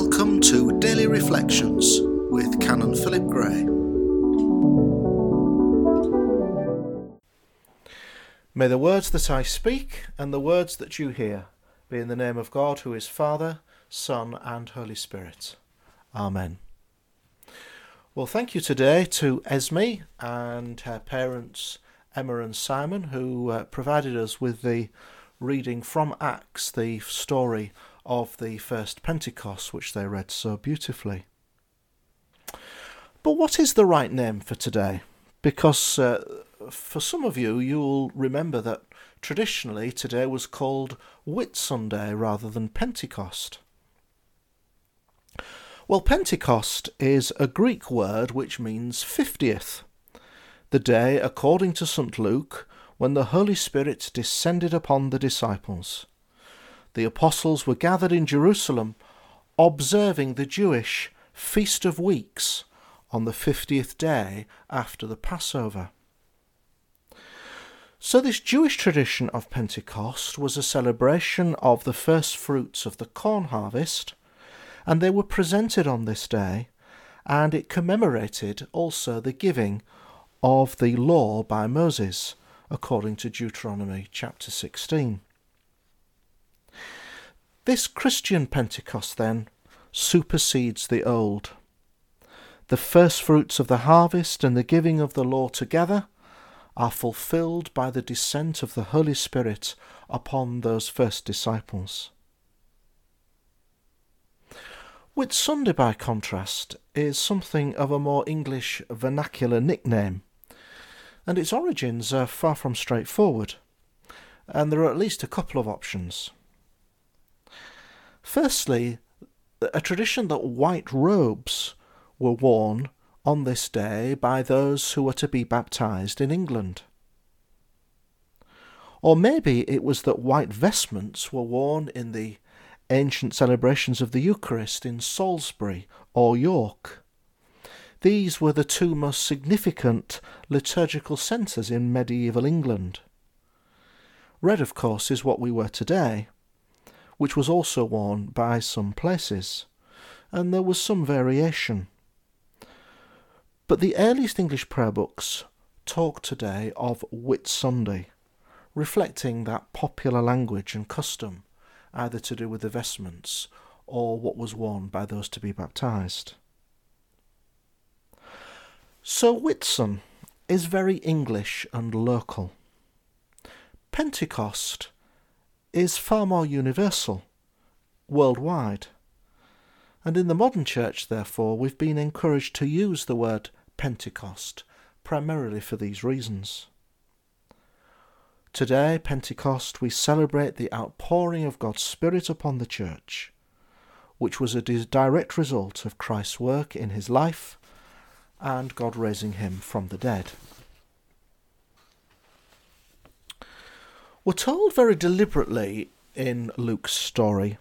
Welcome to Daily Reflections with Canon Philip Gray. May the words that I speak and the words that you hear be in the name of God, who is Father, Son, and Holy Spirit. Amen. Well, thank you today to Esme and her parents, Emma and Simon, who uh, provided us with the reading from Acts, the story of the first Pentecost, which they read so beautifully. But what is the right name for today? Because uh, for some of you, you'll remember that traditionally today was called Whitsunday rather than Pentecost. Well, Pentecost is a Greek word which means 50th, the day, according to St. Luke, when the Holy Spirit descended upon the disciples. The apostles were gathered in Jerusalem, observing the Jewish Feast of Weeks on the 50th day after the Passover. So, this Jewish tradition of Pentecost was a celebration of the first fruits of the corn harvest, and they were presented on this day, and it commemorated also the giving of the law by Moses, according to Deuteronomy chapter 16. This Christian Pentecost, then, supersedes the old. The first fruits of the harvest and the giving of the law together are fulfilled by the descent of the Holy Spirit upon those first disciples. Whitsunday, by contrast, is something of a more English vernacular nickname, and its origins are far from straightforward, and there are at least a couple of options. Firstly, a tradition that white robes were worn on this day by those who were to be baptized in England. Or maybe it was that white vestments were worn in the ancient celebrations of the Eucharist in Salisbury or York. These were the two most significant liturgical centres in medieval England. Red, of course, is what we wear today, which was also worn by some places, and there was some variation. But the earliest English prayer books talk today of Whitsunday, reflecting that popular language and custom, either to do with the vestments or what was worn by those to be baptized. So Whitsun is very English and local. Pentecost is far more universal, worldwide. And in the modern church, therefore, we've been encouraged to use the word Pentecost, primarily for these reasons. Today, Pentecost, we celebrate the outpouring of God's Spirit upon the Church, which was a direct result of Christ's work in his life and God raising him from the dead. We're told very deliberately in Luke's story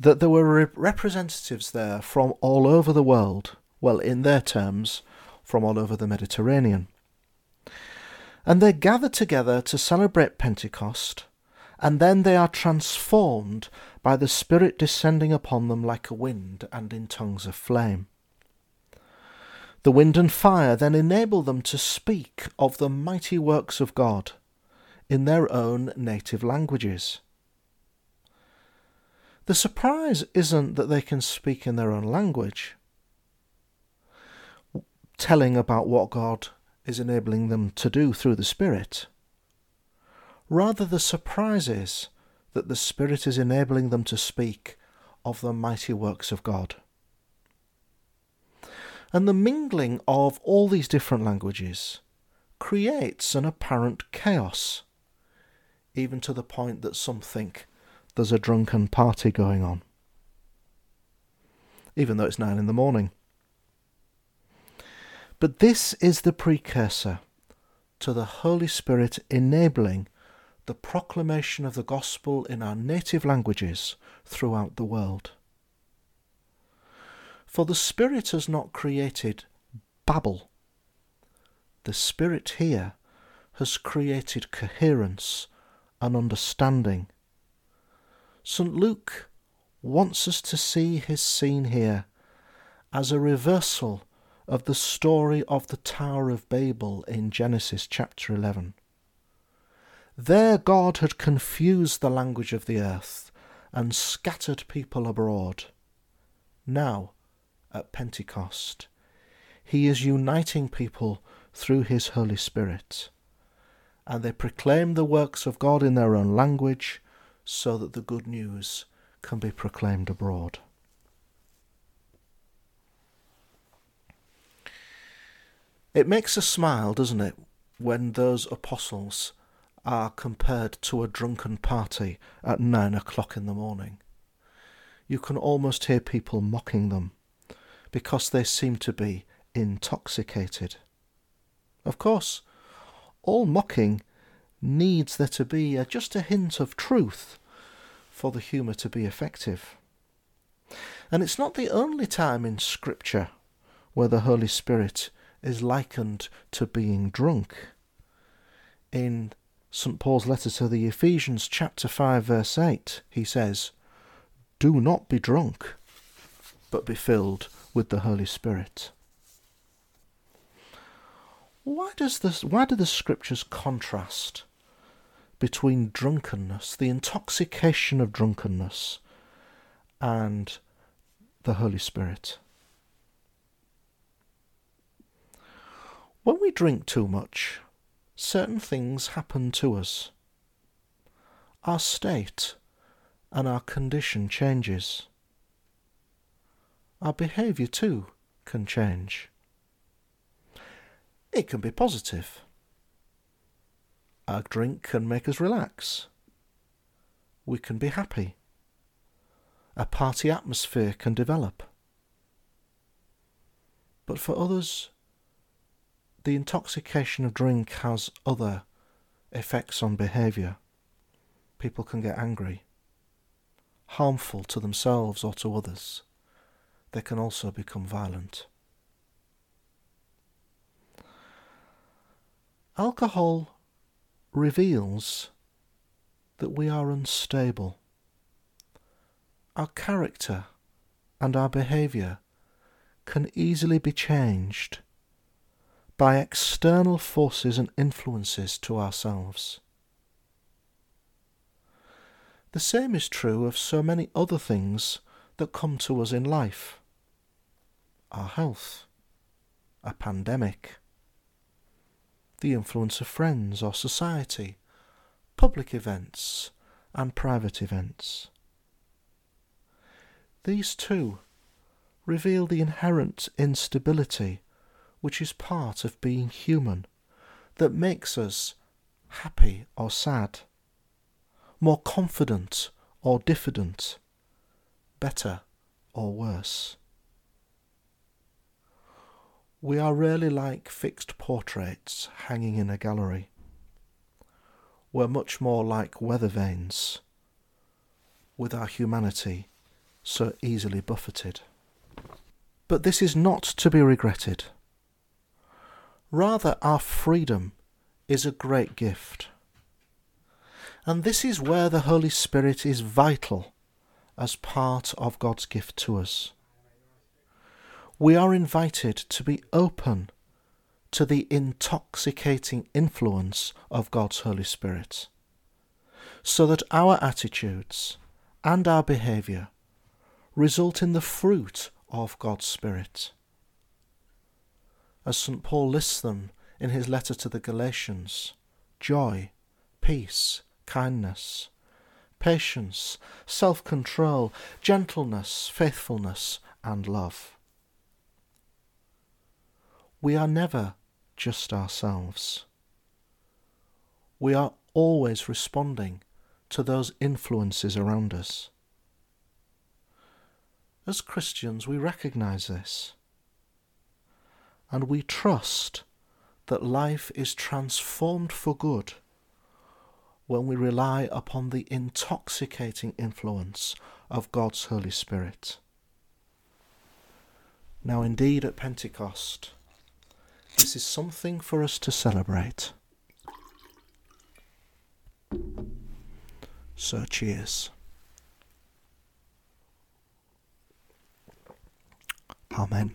that there were representatives there from all over the world, well, in their terms, from all over the Mediterranean. And they gather together to celebrate Pentecost, and then they are transformed by the Spirit descending upon them like a wind and in tongues of flame. The wind and fire then enable them to speak of the mighty works of God in their own native languages. The surprise isn't that they can speak in their own language, telling about what God is enabling them to do through the Spirit. Rather, the surprise is that the Spirit is enabling them to speak of the mighty works of God. And the mingling of all these different languages creates an apparent chaos, even to the point that some think there's a drunken party going on, even though it's nine in the morning. But this is the precursor to the Holy Spirit enabling the proclamation of the gospel in our native languages throughout the world. For the Spirit has not created babble. The Spirit here has created coherence and understanding. St. Luke wants us to see his scene here as a reversal of the story of the Tower of Babel in Genesis chapter 11. There God had confused the language of the earth and scattered people abroad. Now, at Pentecost, he is uniting people through his Holy Spirit. And they proclaim the works of God in their own language so that the good news can be proclaimed abroad. It makes us smile, doesn't it, when those apostles are compared to a drunken party at nine o'clock in the morning. You can almost hear people mocking them because they seem to be intoxicated. Of course, all mocking needs there to be a, just a hint of truth for the humour to be effective. And it's not the only time in Scripture where the Holy Spirit is likened to being drunk. In St. Paul's letter to the Ephesians, chapter 5, verse 8, he says, Do not be drunk, but be filled with the Holy Spirit. Why does this why do the scriptures contrast between drunkenness, the intoxication of drunkenness, and the Holy Spirit? When we drink too much, certain things happen to us. Our state and our condition changes. Our behaviour too can change. It can be positive. A drink can make us relax. We can be happy. A party atmosphere can develop. But for others, the intoxication of drink has other effects on behaviour. People can get angry, harmful to themselves or to others. They can also become violent. Alcohol reveals that we are unstable. Our character and our behaviour can easily be changed by external forces and influences to ourselves. The same is true of so many other things that come to us in life our health, a pandemic, the influence of friends or society, public events, and private events. These too reveal the inherent instability which is part of being human, that makes us happy or sad, more confident or diffident, better or worse. We are really like fixed portraits hanging in a gallery. We're much more like weather vanes, with our humanity so easily buffeted. But this is not to be regretted. Rather, our freedom is a great gift. And this is where the Holy Spirit is vital as part of God's gift to us we are invited to be open to the intoxicating influence of God's Holy Spirit, so that our attitudes and our behaviour result in the fruit of God's Spirit. As St. Paul lists them in his letter to the Galatians joy, peace, kindness, patience, self control, gentleness, faithfulness, and love we are never just ourselves. We are always responding to those influences around us. As Christians, we recognize this. And we trust that life is transformed for good when we rely upon the intoxicating influence of God's Holy Spirit. Now, indeed, at Pentecost, this is something for us to celebrate. So, cheers. Amen.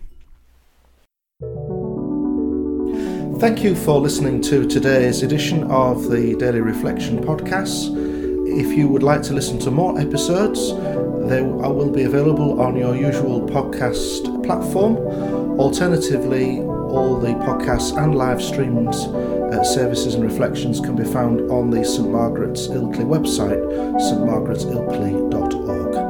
Thank you for listening to today's edition of the Daily Reflection podcast. If you would like to listen to more episodes, they will be available on your usual podcast platform. Alternatively, all the podcasts and live streams, uh, services, and reflections can be found on the St Margaret's Ilkley website, stmargaretsilkley.org.